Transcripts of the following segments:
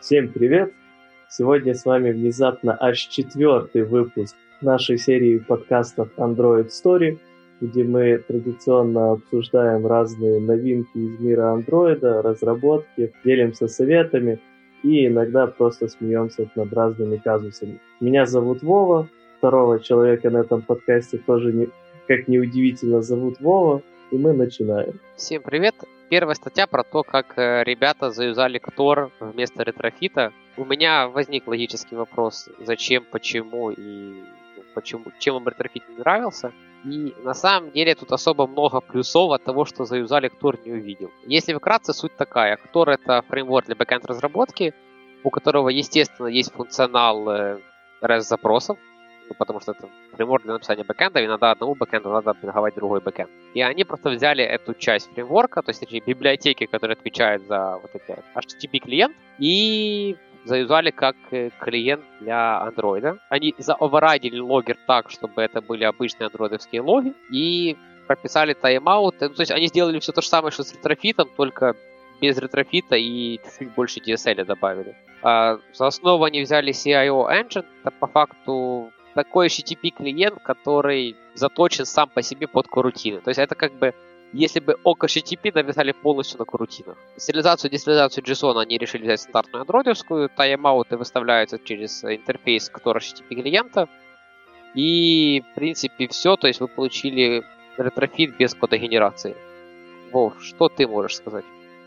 Всем привет! Сегодня с вами внезапно аж четвертый выпуск нашей серии подкастов Android Story, где мы традиционно обсуждаем разные новинки из мира андроида, разработки, делимся советами и иногда просто смеемся над разными казусами. Меня зовут Вова, второго человека на этом подкасте тоже, не, как неудивительно, зовут Вова, и мы начинаем. Всем привет! Первая статья про то, как э, ребята заюзали Ktor вместо Retrofit а. У меня возник логический вопрос, зачем, почему и ну, почему, чем им Retrofit не нравился. И на самом деле тут особо много плюсов от того, что заюзали Ktor не увидел. Если вкратце, суть такая. Ktor это фреймворк для бэкэнд разработки, у которого, естественно, есть функционал REST-запросов, э, ну, потому что это фреймворк для написания бэкэнда, и надо одному бэкэнду надо пинговать другой бэкэнд. И они просто взяли эту часть фреймворка, то есть эти библиотеки, которые отвечают за вот эти HTTP клиент, и заюзали как э, клиент для андроида. Они заоверайдили логер так, чтобы это были обычные андроидовские логи, и прописали тайм-аут. Ну, то есть они сделали все то же самое, что с Retrofit ом, только без Retrofit а и чуть больше DSL добавили. А за основу они взяли CIO Engine, это по факту такой HTTP клиент, который заточен сам по себе под корутины. То есть это как бы если бы OkHttp написали полностью на корутинах. Сериализацию и десериализацию JSON они решили взять стандартную андроидовскую, тайм-ауты выставляются через интерфейс который HTTP клиента. И, в принципе, все, то есть вы получили Retrofit без кодогенерации. Вов, что ты можешь сказать?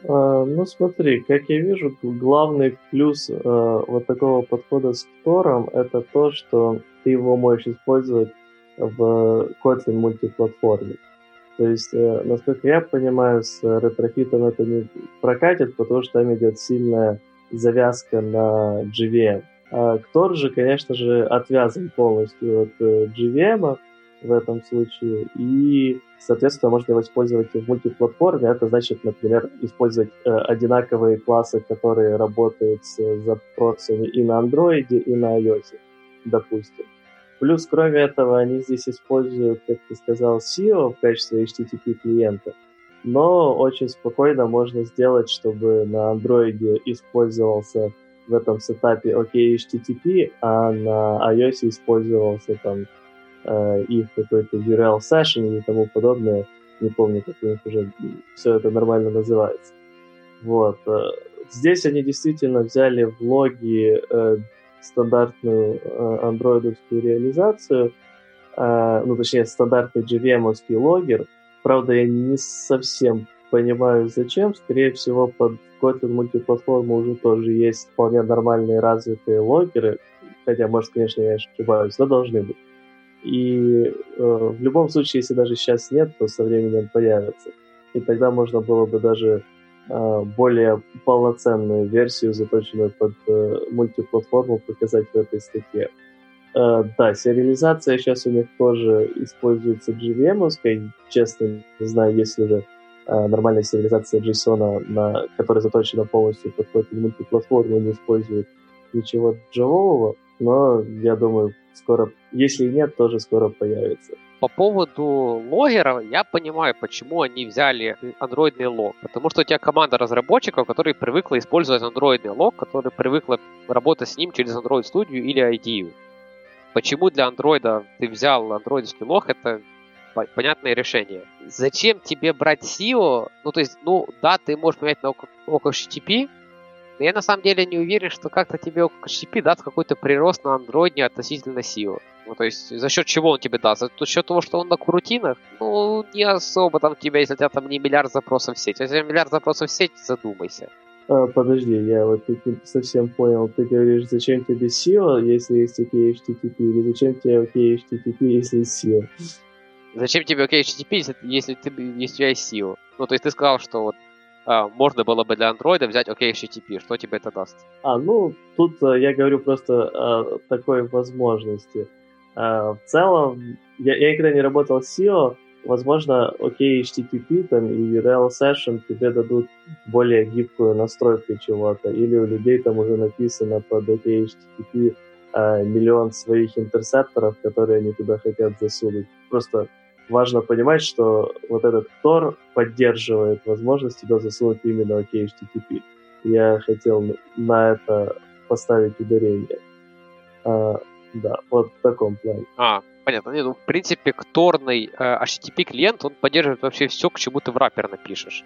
А, ну смотри, как я вижу, главный плюс э, вот такого подхода с Ktor ом это то, что ты его можешь использовать в Kotlin мультиплатформе. То есть, э, насколько я понимаю, с Retrofit ом это не прокатит, потому что там идет сильная завязка на JVM. А Ktor же, конечно же, отвязан полностью от э, JVM в этом случае, и, соответственно, можно его использовать в мультиплатформе. Это значит, например, использовать э, одинаковые классы, которые работают с запросами и на Android, и на iOS, допустим. Плюс, кроме этого, они здесь используют, как ты сказал, SEO в качестве HTTP клиента. Но очень спокойно можно сделать, чтобы на Android использовался в этом сетапе OKHTTP, а на iOS использовался там э, их какой-то URL session и тому подобное. Не помню, как у них уже все это нормально называется. Вот. Э, здесь они действительно взяли в логи э, стандартную э, андроидовскую реализацию, э, ну, точнее, стандартный jvm логер. Правда, я не совсем понимаю, зачем. Скорее всего, под Kotlin мультиплатформу уже тоже есть вполне нормальные развитые логеры, хотя, может, конечно, я ошибаюсь, но должны быть. И э, в любом случае, если даже сейчас нет, то со временем появятся. И тогда можно было бы даже Э, более полноценную версию, заточенную под э, мультиплатформу, показать в этой статье. Э, да, сериализация сейчас у них тоже используется JVM, честно не знаю, есть ли уже нормальная сериализация JSON, на, которая заточена полностью под какую-то мультиплатформу, не использует ничего джавового, но я думаю, скоро, если нет, тоже скоро появится. По поводу логера, я понимаю, почему они взяли андроидный лог. Потому что у тебя команда разработчиков, которые привыкла использовать андроидный лог, которые привыкла работать с ним через Android Studio или IDE. Почему для андроида ты взял андроидский лог, это понятное решение. Зачем тебе брать SEO? Ну, то есть, ну, да, ты можешь поменять на OpenHTTP, но я на самом деле не уверен, что как-то тебе HTTP даст какой-то прирост на андроиде относительно SEO. Ну, то есть, за счет чего он тебе даст? За счет того, что он на курутинах? Ну, не особо там тебя, если у тебя там не миллиард запросов в сеть. Если миллиард запросов в сеть, задумайся. А, подожди, я вот не совсем понял. Ты говоришь, зачем тебе SEO, если есть OKHTTP, или зачем тебе OKHTTP, если есть SEO? Зачем тебе OKHTTP, если, если, ты, если у тебя есть SEO? Ну, то есть ты сказал, что вот можно было бы для андроида взять OKHTTP. Что тебе это даст? А, ну, тут а, я говорю просто о такой возможности. А, в целом, я, я никогда не работал с SEO, возможно, окей, HTTP там, и URL Session тебе дадут более гибкую настройку чего-то, или у людей там уже написано под окей, HTTP э, миллион своих интерсепторов, которые они туда хотят засунуть. Просто важно понимать, что вот этот Tor поддерживает возможность туда засунуть именно окей, HTTP. я хотел на это поставить ударение. А, да, вот в таком плане. А, понятно. Не, ну, в принципе, кторный э, HTTP клиент, он поддерживает вообще все, к чему ты в раппер напишешь.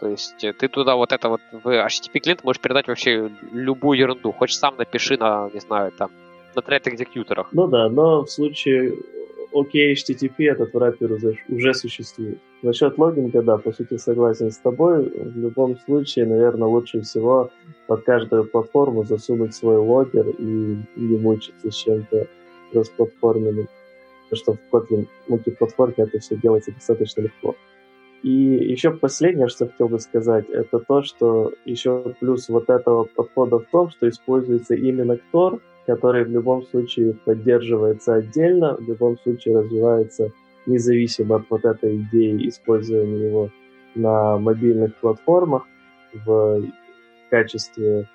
То есть э, ты туда вот это вот в HTTP клиент можешь передать вообще любую ерунду. Хочешь сам напиши на, не знаю, там, на тред-экзекьюторах. Ну да, но в случае окей, HTTP этот враппер уже, уже существует. Насчет логинга, да, по сути согласен с тобой. В любом случае, наверное, лучше всего под каждую платформу засунуть свой логер и не мучиться с чем-то расплатформенным. Потому что в Kotlin мультиплатформе это все делается достаточно легко. И еще последнее, что хотел бы сказать, это то, что еще плюс вот этого подхода в том, что используется именно Ктор, который в любом случае поддерживается отдельно, в любом случае развивается независимо от вот этой идеи использования его на мобильных платформах в качестве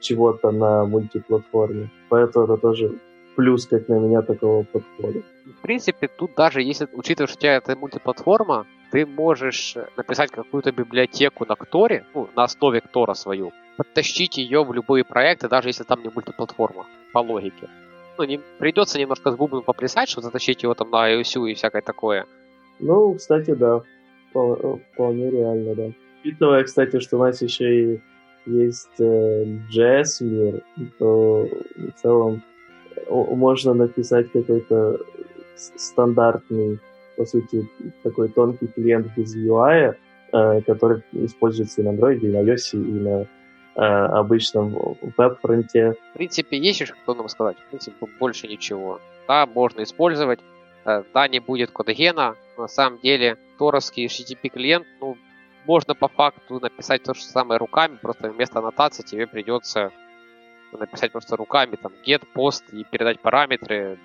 чего-то на мультиплатформе. Поэтому это тоже плюс, как на меня, такого подхода. В принципе, тут даже если, учитывая, что у тебя это мультиплатформа, ты можешь написать какую-то библиотеку на Кторе, ну, на основе Ктора свою, подтащить ее в любые проекты, даже если там не мультиплатформа, по логике. Ну, не, придется немножко с бубном поплясать, чтобы затащить его там на iOS и всякое такое. Ну, кстати, да. Вполне реально, да. Учитывая, кстати, что у нас еще и есть э, JS мир, то в целом можно написать какой-то стандартный, по сути, такой тонкий клиент без UI, э, который используется и на Android, и на iOS, и на э, обычном веб-фронте. В принципе, есть еще что нам сказать. В принципе, больше ничего. Да, можно использовать. Э, да, не будет кодогена. На самом деле, торовский HTTP клиент, ну, можно по факту написать то же самое руками, просто вместо аннотации тебе придется написать просто руками, там, get, post и передать параметры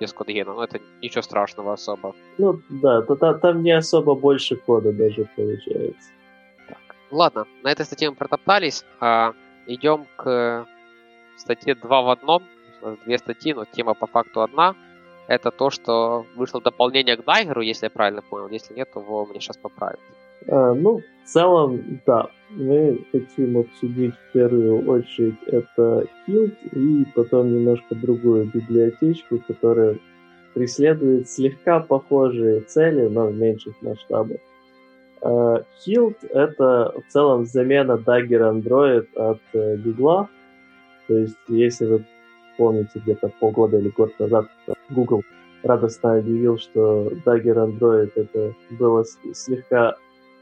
без кодогена. Но это ничего страшного особо. Ну, да, то, то, там не особо больше кода даже получается. Ладно, на этой статье мы протоптались. А, идем к статье 2 в одном. Две статьи, но тема по факту одна. Это то, что вышло дополнение к Дайгеру, если я правильно понял. Если нет, то его мне сейчас поправят. А, ну, в целом, да. Мы хотим обсудить в первую очередь это Hilt и потом немножко другую библиотечку, которая преследует слегка похожие цели, но в меньших масштабах. Hilt — это в целом замена Dagger Android от Google. То есть, если вы помните, где-то полгода или год назад Google радостно объявил, что Dagger Android это была слегка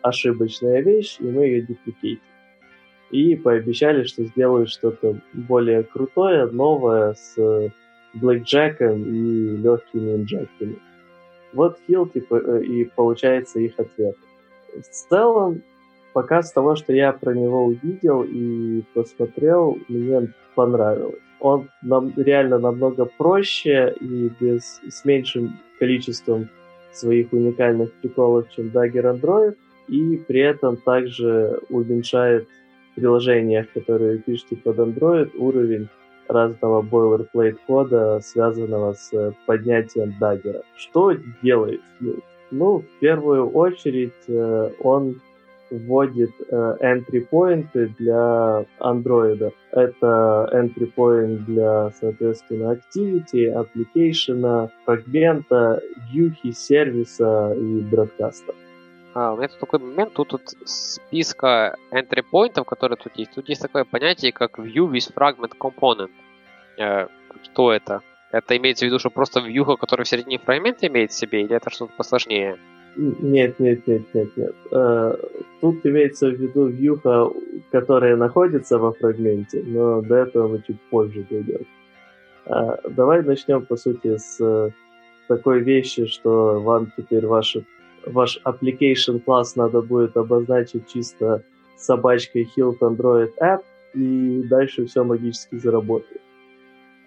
ошибочная вещь, и мы ее депликейтим. И пообещали, что сделают что-то более крутое, новое, с блэкджеком и легкими инжектами. Вот Hilt и, и получается их ответ. В целом, пока с того, что я про него увидел и посмотрел, мне понравилось. Он нам реально намного проще и без, с меньшим количеством своих уникальных приколов, чем Dagger Android, и при этом также уменьшает в приложениях, которые пишете под Android, уровень разного boilerplate кода, связанного с поднятием даггера. Что делает Fuse? Ну, в первую очередь э, он вводит э, entry point для Android. Это entry point для, соответственно, activity, application, фрагмента, вьюхи, сервиса и бродкаста. А, у меня тут такой момент, тут, тут списка entry point, которые тут есть. Тут есть такое понятие, как view with fragment component. Э, что это? Это имеется в виду, что просто вьюха, который в середине фрагмента имеет в себе, или это что-то посложнее? Нет, нет, нет, нет, нет. Э, тут имеется в виду вьюха, которая находится во фрагменте, но до этого мы чуть позже дойдем. Э, давай начнем, по сути, с такой вещи, что вам теперь ваши, ваш application класс надо будет обозначить чисто собачкой Hilt Android App, и дальше все магически заработает.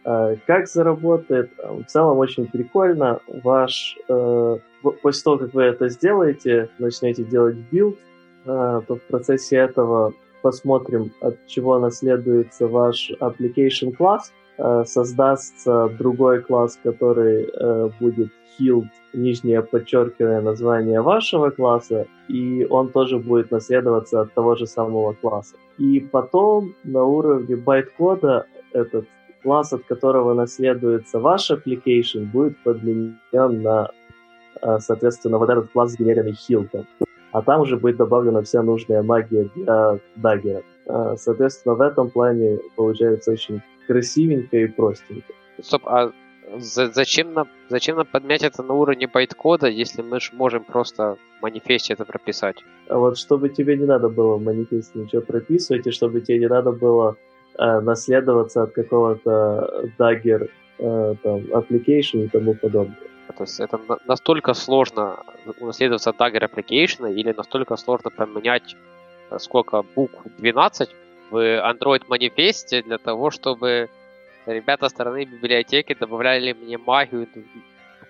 Э, как заработает? В целом очень прикольно. Ваш, э, после того, как вы это сделаете, начнете делать билд, э, то в процессе этого посмотрим, от чего наследуется ваш application класс, создастся другой класс, который будет Hilt, нижнее подчеркивание название вашего класса, и он тоже будет наследоваться от того же самого класса. И потом на уровне байткода этот класс, от которого наследуется ваш application, будет подменен на, э, соответственно, вот этот класс, сгенерированный хилтом. А там уже будет добавлена вся нужная магия для даггера. Э, соответственно, в этом плане получается очень красивенько и простенько. Стоп, а зачем нам, зачем нам поднять это на уровне байткода, если мы же можем просто в манифесте это прописать? А вот чтобы тебе не надо было в манифесте ничего прописывать, и чтобы тебе не надо было э, наследоваться от какого-то dagger э, там, application и тому подобное. То есть это настолько сложно унаследоваться от dagger application или настолько сложно поменять э, сколько букв 12 в Android манифесте для того, чтобы ребята со стороны библиотеки добавляли мне магию.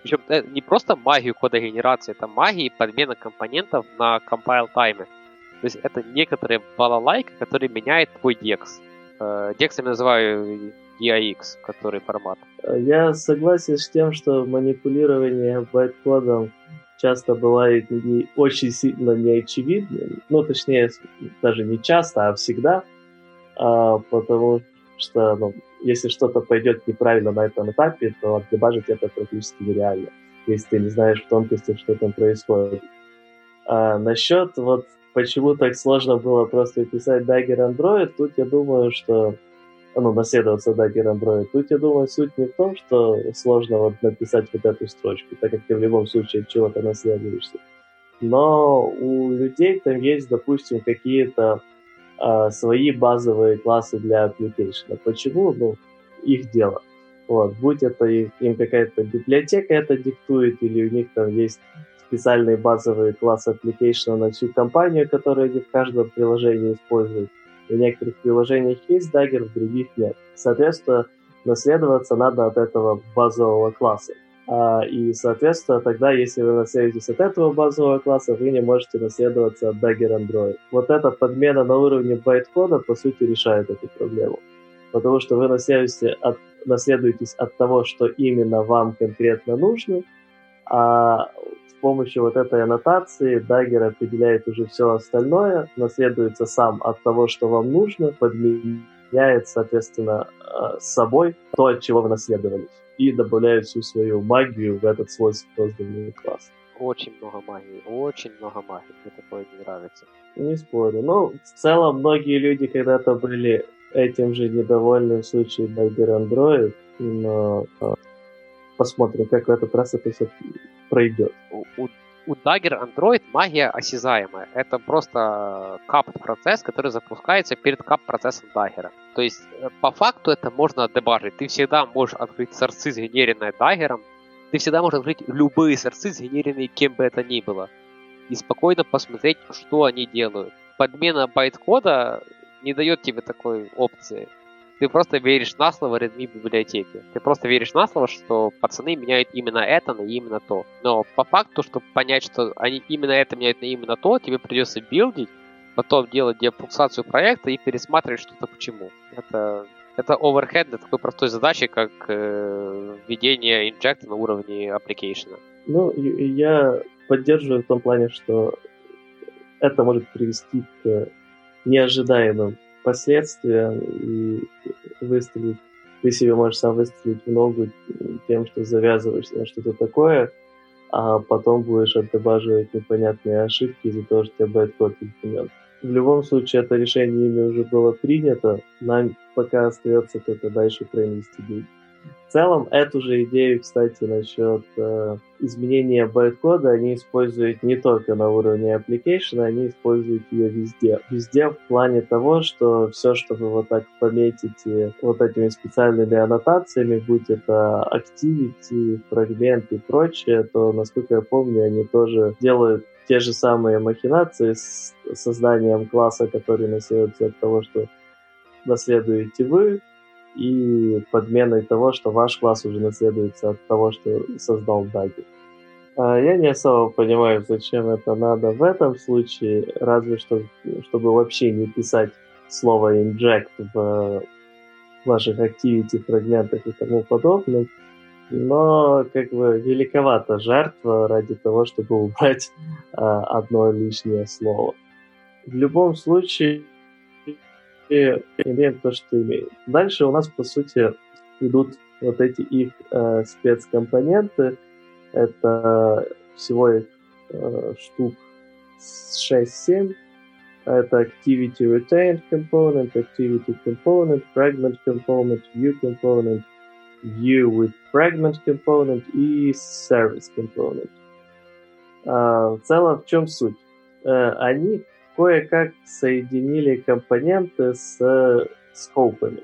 Причем э, не просто магию кода генерации, это магия подмена компонентов на compile тайме. То есть это некоторые балалайка, которые меняет твой DEX. Э, DEX я называю DIX, который формат. Я согласен с тем, что манипулирование байткодом часто бывает не очень сильно неочевидным. Ну, точнее, даже не часто, а всегда. А, потому что ну, если что-то пойдет неправильно на этом этапе, то отдебажить это практически нереально, если ты не знаешь в тонкостях, что там происходит. А насчет вот почему так сложно было просто писать Dagger Android, тут я думаю, что ну, наследоваться Dagger Android. Тут, я думаю, суть не в том, что сложно вот написать вот эту строчку, так как ты в любом случае чего-то наследуешься. Но у людей там есть, допустим, какие-то а, свои базовые классы для application. Почему? Ну, их дело. Вот, будь это им какая-то библиотека это диктует, или у них там есть специальные базовые классы application на всю компанию, которые они в каждом приложении используют. В некоторых приложениях есть Dagger, в других нет. Соответственно, наследоваться надо от этого базового класса. А, и, соответственно, тогда, если вы наследуетесь от этого базового класса, вы не можете наследоваться от Dagger Android. Вот эта подмена на уровне байткода, по сути, решает эту проблему. Потому что вы наследуетесь от, наследуетесь от того, что именно вам конкретно нужно, а с помощью вот этой аннотации Dagger определяет уже все остальное, наследуется сам от того, что вам нужно, подменяет, соответственно, э, с собой то, от чего вы наследовались и добавляют всю свою магию в этот свой созданный класс. Очень много магии, очень много магии. Мне такое не нравится. Не спорю. Ну, в целом, многие люди когда-то были этим же недовольны в случае Dagger Android, но а, посмотрим, как в этот раз это все пройдет. У, у у Dagger Android магия осязаемая. Это просто кап-процесс, который запускается перед кап-процессом Dagger. То есть, э, по факту это можно дебажить. Ты всегда можешь открыть сорцы, сгенеренные Dagger. Ты всегда можешь открыть любые сорцы, сгенеренные кем бы это ни было. И спокойно посмотреть, что они делают. Подмена байт-кода не дает тебе такой опции ты просто веришь на слово Redmi библиотеки. Ты просто веришь на слово, что пацаны меняют именно это на именно то. Но по факту, чтобы понять, что они именно это меняют на именно то, тебе придется билдить, потом делать депулсацию проекта и пересматривать что-то почему. Это это overhead для такой простой задачи, как э, введение инжекта на уровне application. Ну, я поддерживаю в том плане, что это может привести к неожидаемым последствия и выстрелить. Ты себе можешь сам выстрелить в ногу тем, что завязываешься на что-то такое, а потом будешь отдебаживать непонятные ошибки из-за того, что тебя байткод изменен. В любом случае, это решение ими уже было принято, нам пока остается только дальше проинвестигировать. В целом, эту же идею, кстати, насчет э, изменения байткода они используют не только на уровне application, они используют ее везде. Везде в плане того, что все, что вы вот так пометите вот этими специальными аннотациями, будь это activity, фрагмент и прочее, то, насколько я помню, они тоже делают те же самые махинации с созданием класса, который наследуется от того, что наследуете вы, и подменой того, что ваш класс уже наследуется от того, что создал Даги. А, я не особо понимаю, зачем это надо в этом случае, разве что, чтобы вообще не писать слово inject в ваших activity, фрагментах и тому подобном. но как бы великовата жертва ради того, чтобы убрать э, одно лишнее слово. В любом случае, имеем то, что имеем. Дальше у нас, по сути, идут вот эти их э, спецкомпоненты. Это всего их э, штук 6-7. Это Activity Retained Component, Activity Component, Fragment Component, View Component, View with Fragment Component и Service Component. Uh, в целом, в чем суть? Uh, они кое-как соединили компоненты с э, скопами.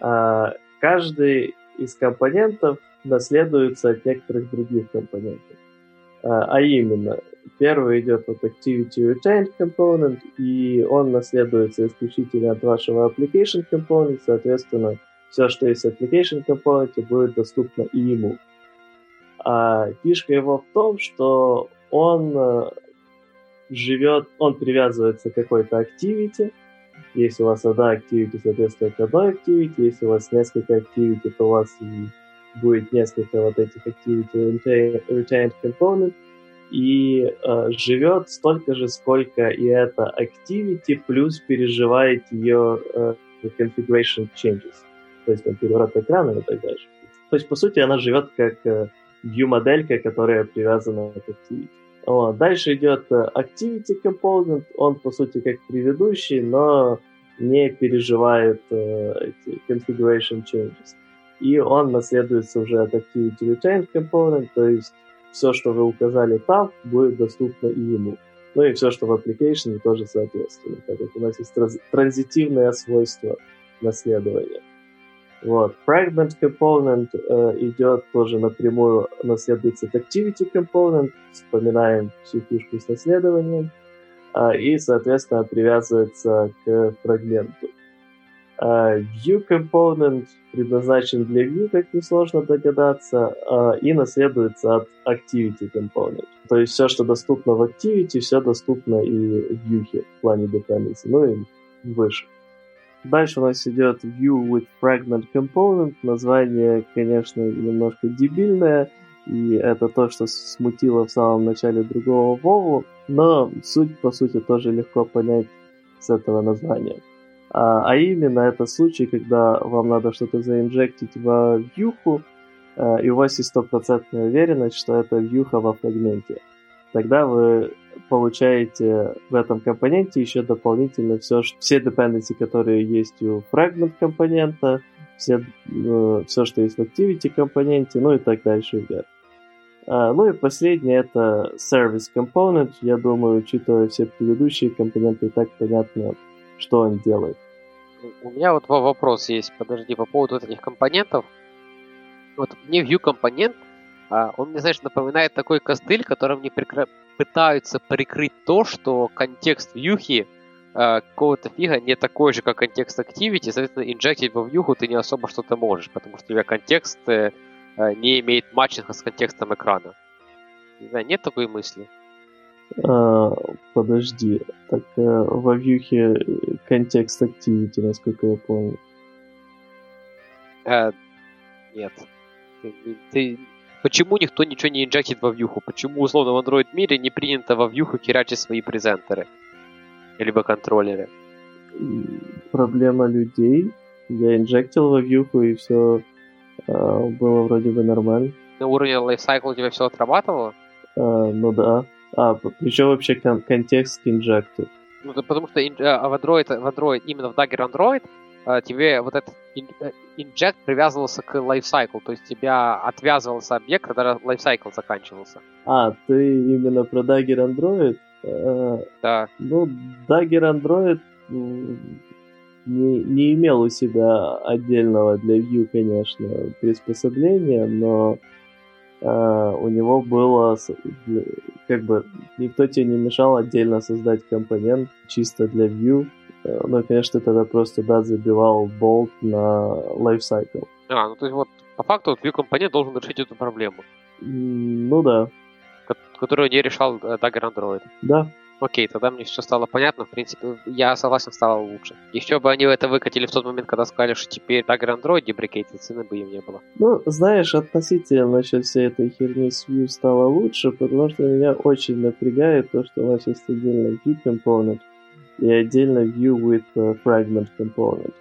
Uh, каждый из компонентов наследуется от некоторых других компонентов. А именно, Первый идет вот Activity Retained Component, и он наследуется исключительно от вашего Application Component, соответственно, все, что есть в Application Component, будет доступно и ему. А фишка его в том, что он э, живет, он привязывается к какой-то activity. Если у вас одна activity, соответственно, к одной activity. Если у вас несколько activity, то у вас будет несколько вот этих activity retained component и э, живет столько же, сколько и это activity, плюс переживает ее э, configuration changes, то есть там, переворот экрана и так дальше. То есть, по сути, она живет как э, view-моделька, которая привязана к activity. Вот. Дальше идет э, activity component, он, по сути, как предыдущий, но не переживает э, эти configuration changes. И он наследуется уже от activity retained component, то есть все, что вы указали там, будет доступно и ему. Ну и все, что в application, тоже соответственно, так как у нас есть транзитивное свойство наследования. Вот. Fragment component э, идет тоже напрямую, наследуется от activity component, вспоминаем всю фишку с наследованием, э, и, соответственно, привязывается к фрагменту. Uh, view component предназначен для view, как несложно догадаться, uh, и наследуется от activity component. То есть все, что доступно в activity, все доступно и в view в плане dependency, ну и выше. Дальше у нас идет view with fragment component. Название, конечно, немножко дебильное, и это то, что смутило в самом начале другого Вову, но суть, по сути, тоже легко понять с этого названия. А, а именно это случай, когда вам надо что-то заинжектить в вьюху, э, и у вас есть стопроцентная уверенность, что это вьюха во фрагменте. Тогда вы получаете в этом компоненте еще дополнительно все, все dependency, которые есть у fragment компонента, все, э, все, что есть в activity компоненте, ну и так дальше вверх. А, ну и последнее это service component. Я думаю, учитывая все предыдущие компоненты, так понятно, что он делает. У меня вот вопрос есть, подожди, по поводу вот этих компонентов. Вот мне view компонент, а, он мне, знаешь, напоминает такой костыль, которым не прикры... пытаются прикрыть то, что контекст вьюхи а, какого-то фига не такой же, как контекст activity, соответственно, инжектить во вьюху ты не особо что-то можешь, потому что у тебя контекст э, э, не имеет матчинга с контекстом экрана. Не знаю, нет такой мысли? А, подожди, так а, во вьюхе контекст activity, насколько я помню. А, нет. Ты, ты, почему никто ничего не инжектит во вьюху? Почему, условно, в Android мире не принято во вьюху херачить свои презентеры? Либо контроллеры? Проблема людей. Я инжектил во вьюху, и все а, было вроде бы нормально. На уровне lifecycle у тебя все отрабатывало? А, ну да. А, причем вообще кон- контекст к инжекту. Ну, потому что а, в Android, в Android, именно в Dagger Android, а, тебе вот этот э, привязывался к lifecycle, то есть тебя отвязывался объект, когда lifecycle заканчивался. А, ты именно про Dagger Android? Э, да. Ну, Dagger Android не, не имел у себя отдельного для Vue, конечно, приспособления, но Uh, у него было, как бы, никто тебе не мешал отдельно создать компонент чисто для Vue. Uh, ну, конечно, тогда просто, да, забивал болт на lifecycle. А, ну, то есть вот, по факту, Vue компонент должен решить эту проблему. Ну, да. Которую не решал э, Dagger Android. Да. Окей, тогда мне все стало понятно. В принципе, я согласен, стало лучше. Еще бы они это выкатили в тот момент, когда сказали, что теперь Tiger Android deprecated, цены бы им не было. Ну, знаешь, относительно насчет всей этой херни с Vue стало лучше, потому что меня очень напрягает то, что у нас есть отдельно Vue Component и отдельно Vue with uh, Fragment Component.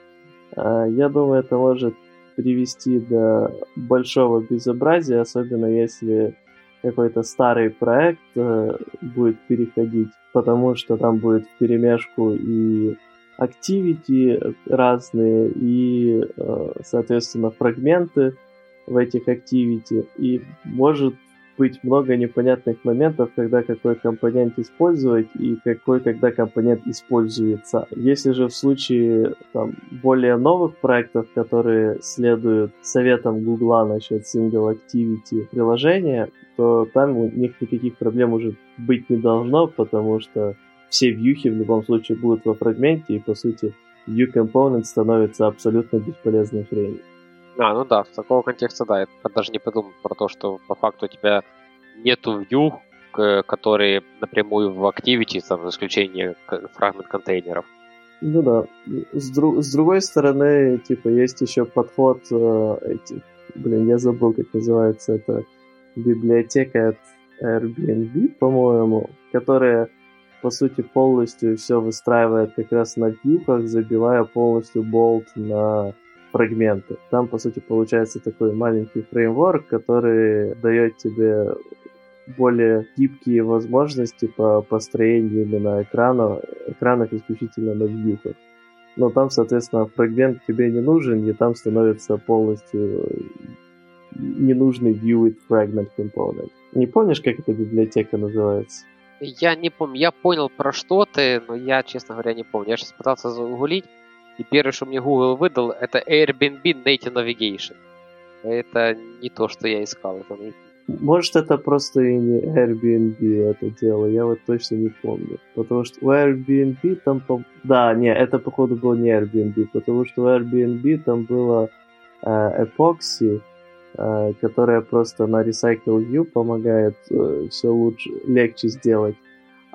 Uh, я думаю, это может привести до большого безобразия, особенно если какой-то старый проект э, будет переходить, потому что там будет перемешку и activity разные, и, э, соответственно, фрагменты в этих activity, и может быть много непонятных моментов, когда какой компонент использовать и какой когда компонент используется. Если же в случае там, более новых проектов, которые следуют советам Гугла насчет Single Activity приложения, то там у них никаких проблем уже быть не должно, потому что все вьюхи в любом случае будут во фрагменте, и по сути view component становится абсолютно бесполезной хренью. А, ну да, в такого контекста, да, я даже не подумал про то, что по факту у тебя нету view, которые напрямую в Activity, там, за исключением фрагмент контейнеров. Ну да. С, друг, с другой стороны, типа, есть еще подход э, этих... Блин, я забыл, как называется это библиотека от Airbnb, по-моему, которая, по сути, полностью все выстраивает как раз на вьюхах, забивая полностью болт на фрагменты. Там, по сути, получается такой маленький фреймворк, который дает тебе более гибкие возможности по построению именно экрана, экранах исключительно на вьюхах. Но там, соответственно, фрагмент тебе не нужен, и там становится полностью ненужный view with fragment component. Не помнишь, как эта библиотека называется? Я не помню. Я понял, про что ты, но я, честно говоря, не помню. Я сейчас пытался загуглить, и первое, что мне Google выдал, это Airbnb Native Navigation. Это не то, что я искал. Это. Может, это просто и не Airbnb это дело, я вот точно не помню. Потому что у Airbnb там... Да, не, это, походу, был не Airbnb, потому что у Airbnb там было э, Epoxy, э, которая просто на Recycle View помогает э, все лучше, легче сделать.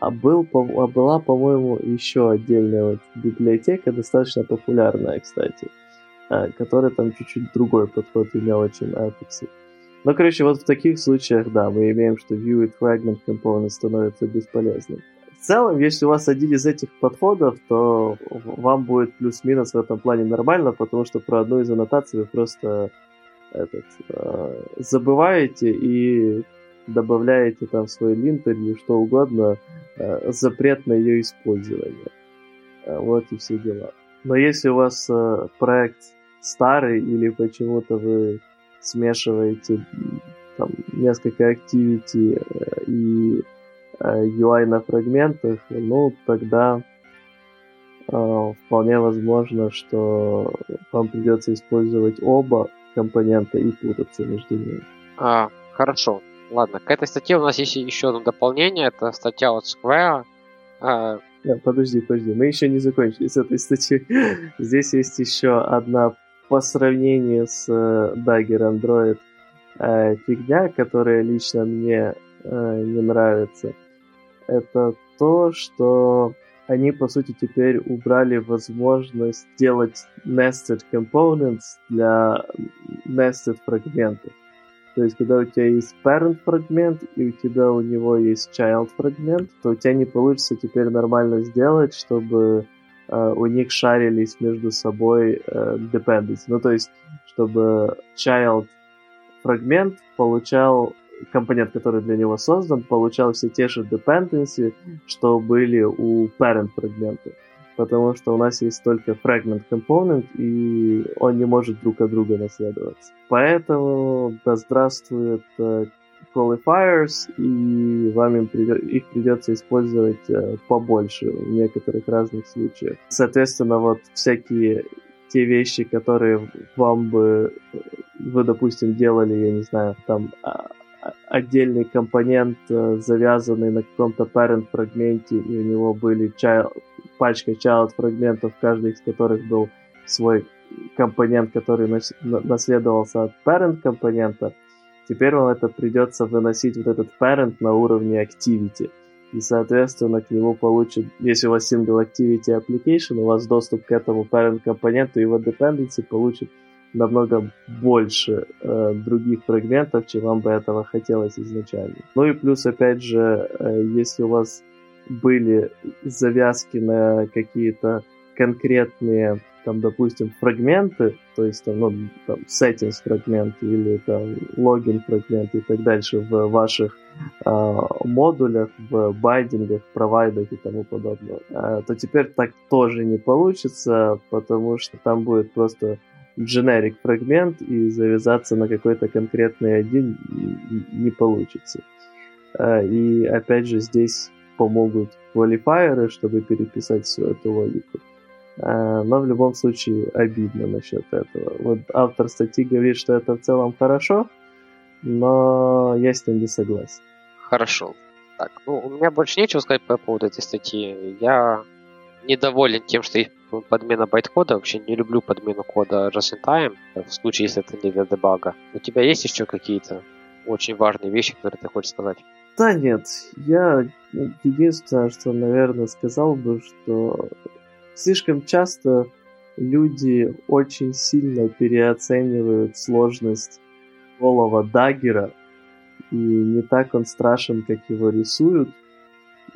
А, был, а была, по-моему, еще отдельная вот библиотека, достаточно популярная, кстати, э, которая там чуть-чуть другой подход имела, чем Apex. Ну, короче, вот в таких случаях, да, мы имеем, что view it fragment component становится бесполезным. В целом, если у вас один из этих подходов, то вам будет плюс-минус в этом плане нормально, потому что про одну из аннотаций вы просто этот, э, забываете и добавляете там свой линтер или что угодно, э, запрет на ее использование. Э, вот и все дела. Но если у вас э, проект старый или почему-то вы смешиваете там несколько э, и UI на фрагментах, ну тогда вполне возможно, что вам придется использовать оба компонента и путаться между ними. А, хорошо. Ладно, к этой статье у нас есть еще одно дополнение. Это статья от Square. А... Подожди, подожди. Мы еще не закончили с этой статьей. Здесь есть еще одна по сравнению с э, Dagger Android э, фигня, которая лично мне э, не нравится. Это то, что они, по сути, теперь убрали возможность делать nested components для nested фрагментов. То есть, когда у тебя есть parent фрагмент и у тебя у него есть child фрагмент, то у тебя не получится теперь нормально сделать, чтобы э, у них шарились между собой э, dependency. Ну, то есть, чтобы child фрагмент получал компонент, который для него создан, получал все те же dependency, что были у parent фрагмента потому что у нас есть только fragment component, и он не может друг от друга наследоваться. Поэтому да здравствует э, qualifiers, и вам им придет, их придется использовать э, побольше в некоторых разных случаях. Соответственно, вот всякие те вещи, которые вам бы вы, допустим, делали, я не знаю, там а, отдельный компонент, э, завязанный на каком-то parent фрагменте, и у него были child, пачка child фрагментов, каждый из которых был свой компонент, который наследовался от parent компонента, теперь вам это придется выносить вот этот parent на уровне activity. и, соответственно, к нему получит, если у вас single activity application, у вас доступ к этому parent компоненту, его dependency получит намного больше э, других фрагментов, чем вам бы этого хотелось изначально. Ну и плюс, опять же, э, если у вас были завязки на какие-то конкретные, там, допустим, фрагменты, то есть там, ну, там, settings фрагмент или там логин фрагмент и так дальше в ваших э, модулях, в байдингах, провайдах и тому подобное, э, то теперь так тоже не получится, потому что там будет просто generic фрагмент и завязаться на какой-то конкретный один не получится. Э, и опять же здесь помогут квалифайеры, чтобы переписать всю эту логику. Э, но в любом случае обидно насчет этого. Вот автор статьи говорит, что это в целом хорошо, но я с ним не согласен. Хорошо. Так, ну, у меня больше нечего сказать по поводу этой статьи. Я недоволен тем, что есть подмена байткода. Вообще не люблю подмену кода just in time, в случае, если это не для дебага. У тебя есть еще какие-то очень важные вещи, которые ты хочешь сказать? Да нет, я единственное, что, наверное, сказал бы, что слишком часто люди очень сильно переоценивают сложность голова Даггера, и не так он страшен, как его рисуют.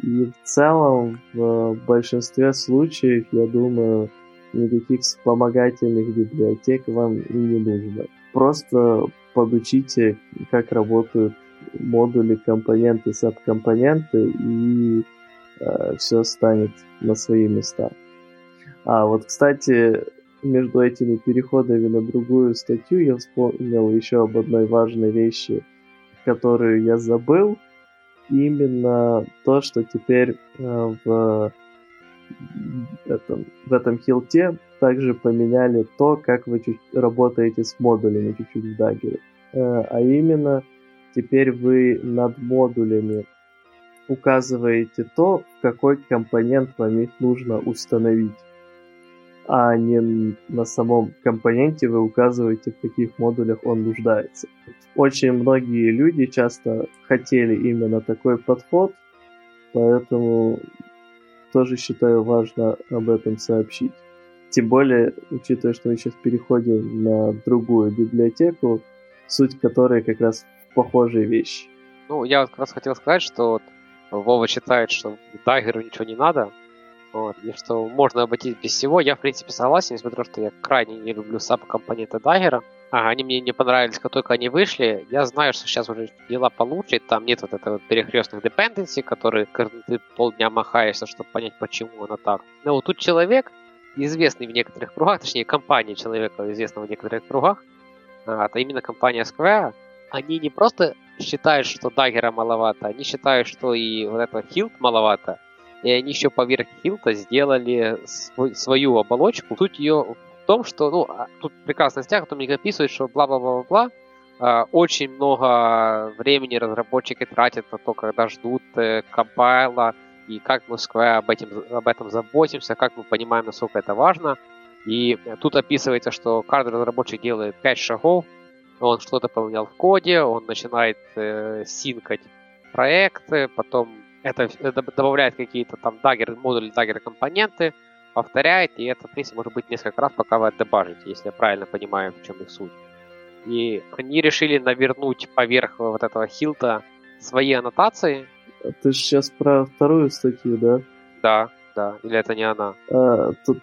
И в целом, в большинстве случаев, я думаю, никаких вспомогательных библиотек вам и не нужно. Просто подучите, как работают модули, компоненты, сабкомпоненты, и э, все станет на свои места. А вот, кстати, между этими переходами на другую статью я вспомнил еще об одной важной вещи, которую я забыл. Именно то, что теперь э, в этом, в этом хилте также поменяли то, как вы чуть, работаете с модулями чуть-чуть в Dagger. Э, а именно, теперь вы над модулями указываете то, какой компонент вам их нужно установить а не на самом компоненте вы указываете, в каких модулях он нуждается. Очень многие люди часто хотели именно такой подход, поэтому тоже считаю важно об этом сообщить. Тем более, учитывая, что мы сейчас переходим на другую библиотеку, суть которой как раз похожие вещи. Ну, я вот как раз хотел сказать, что Вова считает, что Дайгеру ничего не надо, вот, и что можно обойтись без всего. Я, в принципе, согласен, несмотря на то, что я крайне не люблю саб-компоненты Dagger. Ага, они мне не понравились, как только они вышли. Я знаю, что сейчас уже дела получше, там нет вот этого перехрестных dependency, которые ты полдня махаешься, чтобы понять, почему оно так. Но вот тут человек, известный в некоторых кругах, точнее, компания человека, известного в некоторых кругах, а, это именно компания Square, они не просто считают, что Dagger маловато, они считают, что и вот этого Hilt маловато, и они еще поверх Хилта сделали свой, свою оболочку. Суть ее в том, что, ну, а, тут прекрасная которая мне описывает, что бла-бла-бла-бла, Uh, очень много времени разработчики тратят на то, когда ждут uh, компайла, и как мы в Square об, этим, об этом заботимся, как мы понимаем, насколько это важно. И тут описывается, что каждый разработчик делает 5 шагов, он что-то поменял в коде, он начинает э, синкать проекты, потом это, это добавляет какие-то там даггеры, модули даггеры компоненты, повторяет, и это, в принципе, может быть несколько раз, пока вы отдебажите, если я правильно понимаю, в чем их суть. И они решили навернуть поверх вот этого хилта свои аннотации. Ты же сейчас про вторую статью, да? Да, да. Или это не она? А, тут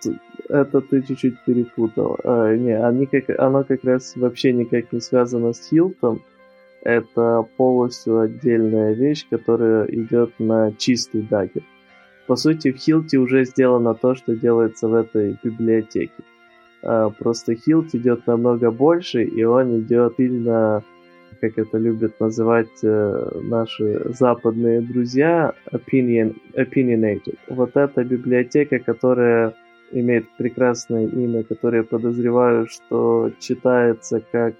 это ты чуть-чуть перепутал. А, не, они как, оно как раз вообще никак не связано с хилтом это полностью отдельная вещь, которая идет на чистый дагер. По сути, в Хилте уже сделано то, что делается в этой библиотеке. А, просто Хилт идет намного больше, и он идет сильно, как это любят называть э, наши западные друзья, opinion, opinionated. Вот эта библиотека, которая имеет прекрасное имя, которое подозреваю, что читается как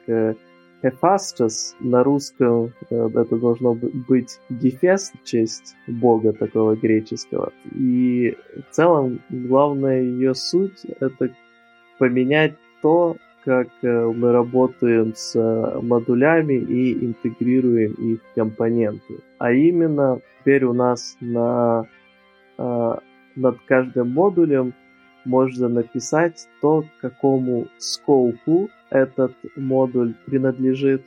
э, Hephaestus на русском э, это должно быть Гефест честь бога такого греческого. И в целом главная ее суть это поменять то, как э, мы работаем с модулями и интегрируем их компоненты. а именно теперь у нас на, э, над каждым модулем можно написать то, к какому скопу этот модуль принадлежит,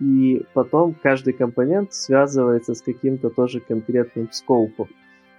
и потом каждый компонент связывается с каким-то тоже конкретным скопом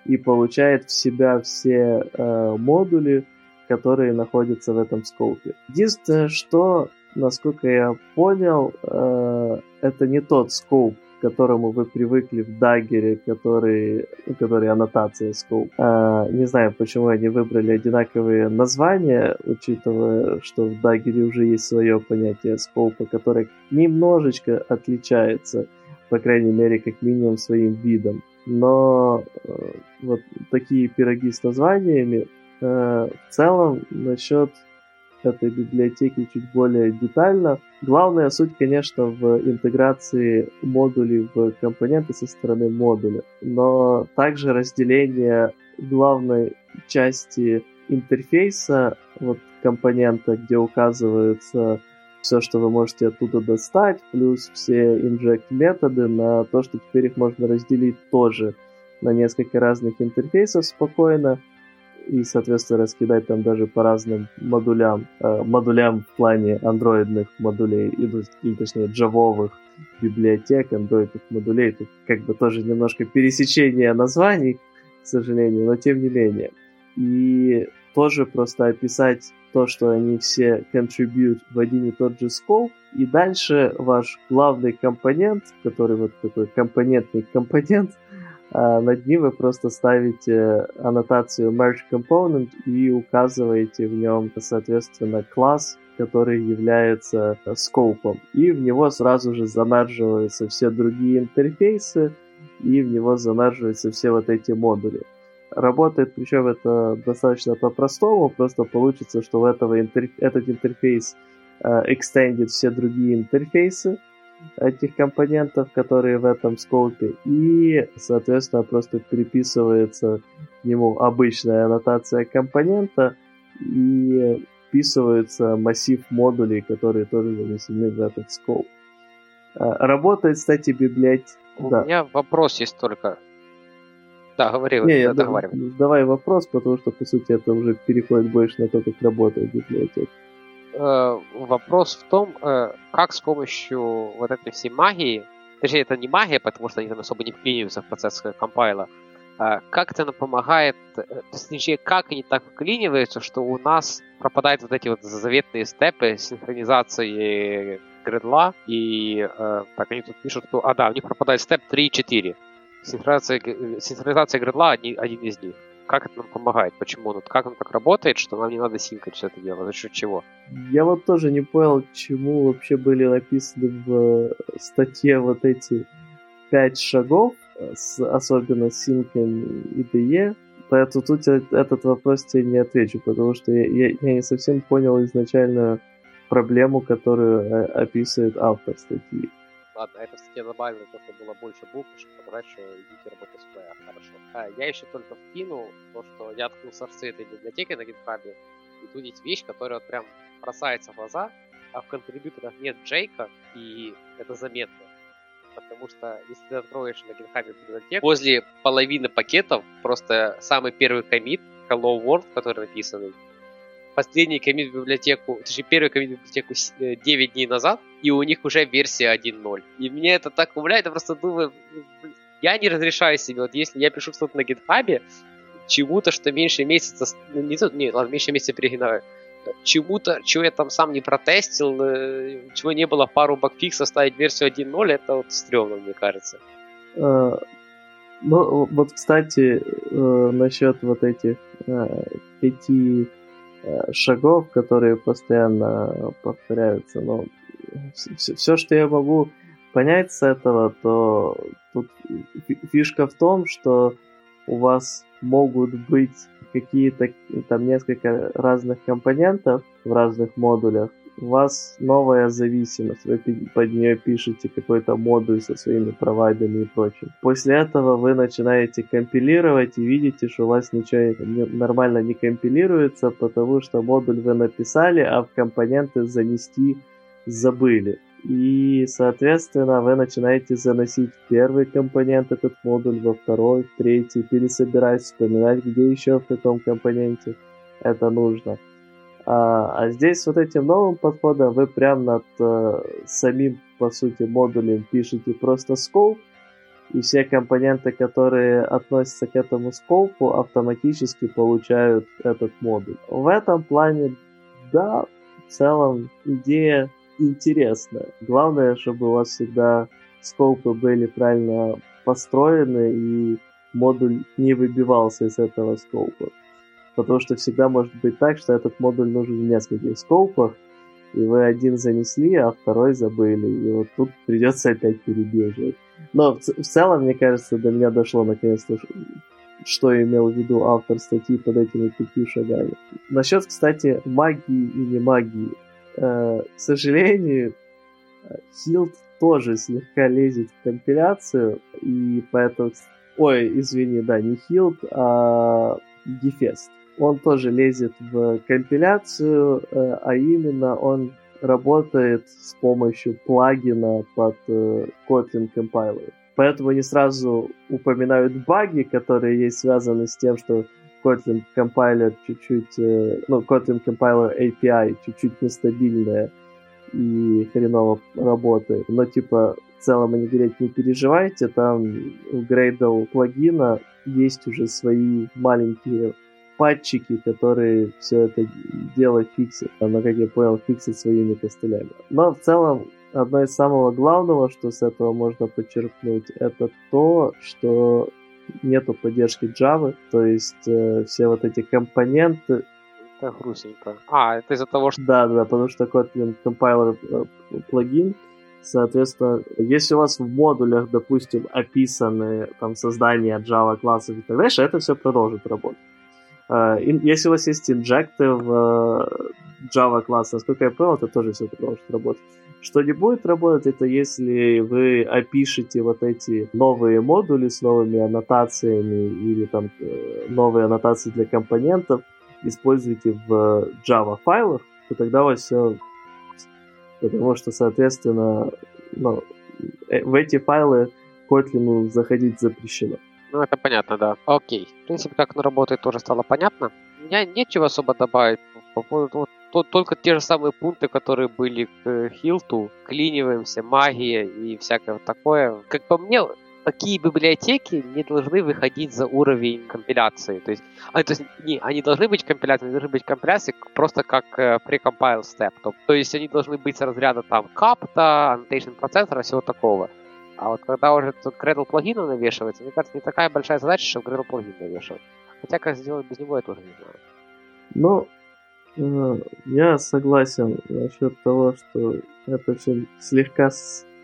и получает в себя все э, модули, которые находятся в этом скопе. Единственное, что, насколько я понял, э, это не тот скоп, к которому вы привыкли в Даггере, который, который аннотация скоп. Э, не знаю, почему они выбрали одинаковые названия, учитывая, что в Даггере уже есть свое понятие скопа, которое немножечко отличается, по крайней мере, как минимум своим видом. Но э, вот такие пироги с названиями Э, в целом, насчет этой библиотеки чуть более детально. Главная суть, конечно, в интеграции модулей в компоненты со стороны модуля, но также разделение главной части интерфейса вот компонента, где указывается все, что вы можете оттуда достать, плюс все inject методы на то, что теперь их можно разделить тоже на несколько разных интерфейсов спокойно, и, соответственно, раскидать там даже по разным модулям. Э, модулям в плане андроидных модулей, или точнее джавовых библиотек, андроидных модулей. Тут как бы тоже немножко пересечение названий, к сожалению, но тем не менее. И тоже просто описать то, что они все contribute в один и тот же scope, и дальше ваш главный компонент, который вот такой компонентный компонент, а над ним вы просто ставите аннотацию merge component и указываете в нем, соответственно, класс, который является скопом. И в него сразу же замерживаются все другие интерфейсы, и в него замерживаются все вот эти модули. Работает, причем это достаточно по-простому, просто получится, что в этого интер... этот интерфейс э, экстендит все другие интерфейсы, этих компонентов, которые в этом скопе, и, соответственно, просто переписывается к нему обычная аннотация компонента, и вписывается массив модулей, которые тоже занесены в этот скоп. А, работает, кстати, библиотека. У да. меня вопрос есть только. Да, говори, Не, да, договаривай. Давай вопрос, потому что, по сути, это уже переходит больше на то, как работает библиотека. Э, вопрос в том, э, как с помощью вот этой всей магии, точнее, это не магия, потому что они там особо не вклиниваются в процесс компайла, э, как это нам помогает, точнее, как они так вклиниваются, что у нас пропадают вот эти вот заветные степы синхронизации гридла, и так они тут пишут, что, а да, у них пропадает степ 3 и 4. Синхронизация, синхронизация гридла один из них как это нам помогает? Почему? Ну, как он так работает, что нам не надо синкать все это дело? За счет чего? Я вот тоже не понял, чему вообще были написаны в э, статье вот эти пять шагов, э, с, особенно синком и DE. Поэтому тут я этот вопрос тебе не отвечу, потому что я, я, я не совсем понял изначально проблему, которую э, описывает автор статьи. Ладно, это в статье добавили, то, что было больше букв, чтобы показать, что идите работать с PA. Хорошо. А, я еще только вкинул то, что я открыл сорцы этой библиотеки на GitHub, и тут есть вещь, которая вот прям бросается в глаза, а в контрибьюторах нет Джейка, и это заметно. Потому что если ты откроешь на GitHub библиотеку, возле половины пакетов просто самый первый комит Hello World, который написанный, последний комит в библиотеку, точнее первый комит в библиотеку 9 э, дней назад, и у них уже версия 1.0. И мне это так умляет, я просто думаю, я не разрешаю себе, вот если я пишу что-то на гитхабе, чему-то, что меньше месяца, ну, не, не ладно, меньше месяца перегинаю, чему-то, чего я там сам не протестил, э, чего не было пару багфиксов, ставить версию 1.0, это вот стрёмно, мне кажется. Uh, ну, вот, кстати, насчет вот этих пяти Э, шагов, которые постоянно повторяются. Но все, все, что я могу понять с этого, то тут фишка в том, что у вас могут быть какие-то там несколько разных компонентов в разных модулях, у вас новая зависимость, вы под нее пишете какой-то модуль со своими провайдерами и прочим. После этого вы начинаете компилировать и видите, что у вас ничего нормально не компилируется, потому что модуль вы написали, а в компоненты занести забыли. и, соответственно, вы начинаете заносить первый компонент этот модуль, во второй, третий, пересобирать, вспоминать, где еще в каком компоненте это нужно. А, а здесь вот этим новым подходом вы прям над э, самим, по сути, модулем пишете просто скоп, и все компоненты, которые относятся к этому скопу, автоматически получают этот модуль. В этом плане, да, в целом идея интересная. Главное, чтобы у вас всегда скопы были правильно построены и модуль не выбивался из этого скопа. Потому что всегда может быть так, что этот модуль нужен в нескольких скопах, и вы один занесли, а второй забыли. И вот тут придется опять перебеживать. Но в, в целом, мне кажется, до меня дошло наконец-то, что имел в виду автор статьи под этими пятью шагами. Насчет, кстати, магии и не магии. Э, к сожалению, Хилд тоже слегка лезет в компиляцию, и поэтому... Ой, извини, да, не Хилд, а Гефест. Он тоже лезет в компиляцию, э, а именно он работает с помощью плагина под э, Kotlin Compiler. Поэтому они сразу упоминают баги, которые есть связаны с тем, что Kotlin Compiler чуть-чуть, э, ну, Kotlin Compiler API чуть-чуть нестабильная и хреново работает. Но, типа, в целом они говорят, не переживайте, там у Gradle плагина есть уже свои маленькие патчики, которые все это дело фиксят. Оно, как я понял, фиксит своими костылями. Но в целом, одно из самого главного, что с этого можно подчеркнуть, это то, что нету поддержки Java, то есть э, все вот эти компоненты... Это грустненько. А, это из-за того, что... Да, да, потому что Kotlin Compiler э, плагин, соответственно, если у вас в модулях, допустим, описаны там создание Java классов и так далее, это все продолжит работать. Uh, если у вас есть инжекты в uh, Java класс, насколько я понял, это тоже все продолжит работать. Что не будет работать, это если вы опишете вот эти новые модули с новыми аннотациями или там э, новые аннотации для компонентов, используете в Java файлах, то тогда у вас все... Потому что, соответственно, ну, э, в эти файлы Kotlin заходить запрещено. Ну, это понятно, да. Окей. В принципе, как оно работает, тоже стало понятно. У меня нечего особо добавить по поводу вот, то, только те же самые пункты, которые были к Хилту, клиниваемся, магия и всякое такое. Как по мне, такие библиотеки не должны выходить за уровень компиляции. То есть, а, то есть не, они должны быть компиляцией, они должны быть компиляцией просто как э, precompile step. То, то есть они должны быть с разряда там капта, annotation процессора, всего такого. А вот когда уже тут Gradle плагина навешивается, мне кажется, не такая большая задача, чтобы Gradle плагин навешивать. Хотя как сделать без него, я тоже не знаю. Ну, э, я согласен насчет того, что это все слегка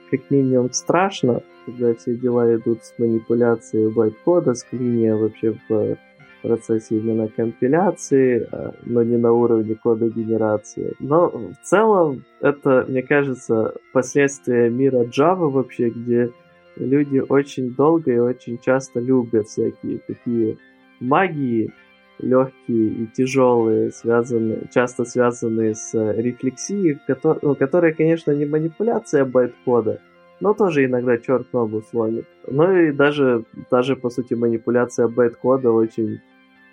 как минимум страшно, когда все дела идут с манипуляцией байткода, с клиния вообще в процессе именно компиляции, а, но не на уровне кода генерации. Но в целом это, мне кажется, последствия мира Java вообще, где люди очень долго и очень часто любят всякие такие магии, легкие и тяжелые, связанные, часто связанные с рефлексией, которые, ну, которая, конечно, не манипуляция байткода, но тоже иногда черт ногу сломит. Ну и даже, даже по сути, манипуляция байткода очень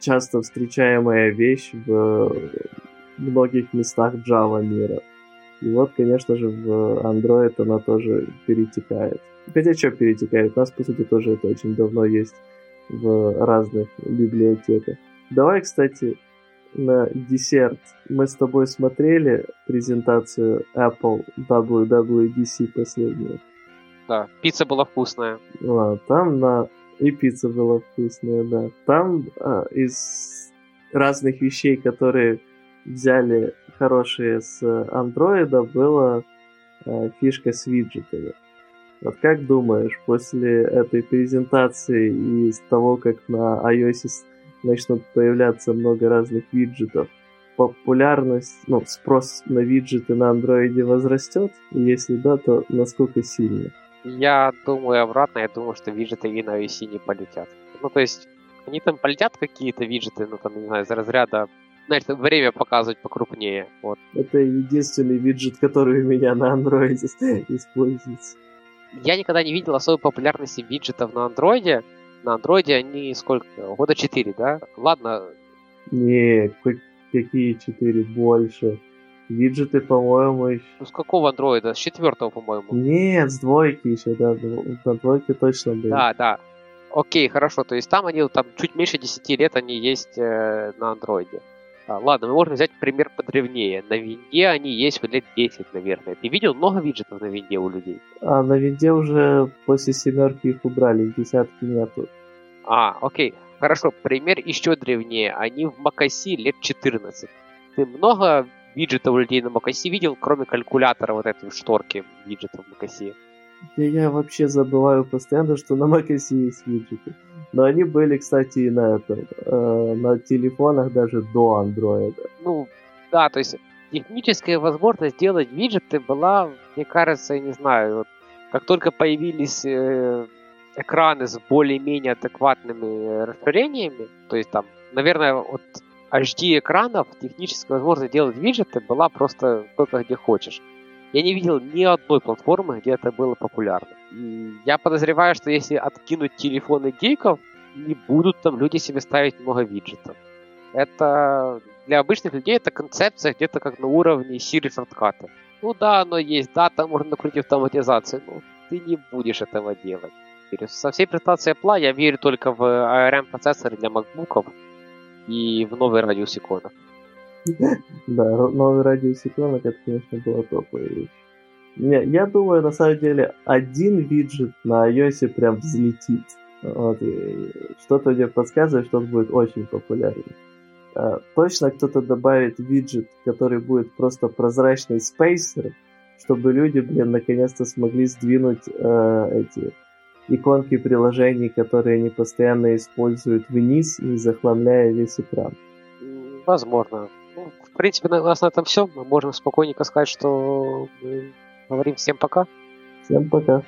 часто встречаемая вещь в многих местах Java мира. И вот, конечно же, в Android она тоже перетекает. Хотя что перетекает? У нас, по сути, тоже это очень давно есть в разных библиотеках. Давай, кстати, на десерт. Мы с тобой смотрели презентацию Apple WWDC последнюю. Да, пицца была вкусная. А, там на и пицца была вкусная, да. Там а, из разных вещей, которые взяли хорошие с андроида, была а, фишка с виджетами. Вот как думаешь, после этой презентации и с того, как на iOS начнут появляться много разных виджетов, популярность, ну, спрос на виджеты на андроиде возрастет? Если да, то насколько сильно? Я думаю обратно, я думаю, что виджеты и на iOS не полетят. Ну, то есть, они там полетят какие-то виджеты, ну, там, не знаю, из разряда значит, время показывать покрупнее. Вот. Это единственный виджет, который у меня на андроиде используется. Я никогда не видел особой популярности виджетов на андроиде. На андроиде они сколько? Года 4, да? Ладно. Не, какие 4? Больше. Виджеты, по-моему, еще... Ну, с какого андроида? С четвертого, по-моему. Нет, с двойки еще, да. На двойке точно были. Да, да. Окей, хорошо. То есть там они там чуть меньше 10 лет они есть э, на андроиде. А, ладно, мы можем взять пример подревнее. На винде они есть лет 10, наверное. Ты видел много виджетов на винде у людей? А на винде уже после семерки их убрали, десятки нету. А, окей. Хорошо, пример еще древнее. Они в Макаси лет 14. Ты много виджетов у людей на Макаси видел, кроме калькулятора вот этой шторки виджетов в Макаси? Я, я вообще забываю постоянно, что на Макаси есть виджеты. Но они были, кстати, и на этом, э, на телефонах даже до андроида. Ну, да, то есть техническая возможность сделать виджеты была, мне кажется, я не знаю, вот, как только появились э, экраны с более-менее адекватными расширениями, то есть там, наверное, вот HD экранов техническая возможность делать виджеты была просто только где хочешь. Я не видел ни одной платформы, где это было популярно. И я подозреваю, что если откинуть телефоны гейков, не будут там люди себе ставить много виджетов. Это для обычных людей это концепция где-то как на уровне Siri шортката. Ну да, оно есть, да, там можно накрутить автоматизацию, но ты не будешь этого делать. Со всей презентацией Apple я верю только в ARM-процессоры для MacBook'ов и в новый радиус иконок. Да, новый радиус иконок, это, конечно, была топовая вещь. Не, я думаю, на самом деле, один виджет на iOS прям взлетит. Вот, что-то мне подсказывает, что он будет очень популярен. А, точно кто-то добавит виджет, который будет просто прозрачный спейсер, чтобы люди, блин, наконец-то смогли сдвинуть э, эти иконки приложений, которые они постоянно используют вниз, не захламляя весь экран. Возможно. Ну, в принципе, у нас на этом все. Мы можем спокойненько сказать, что мы говорим всем пока. Всем пока.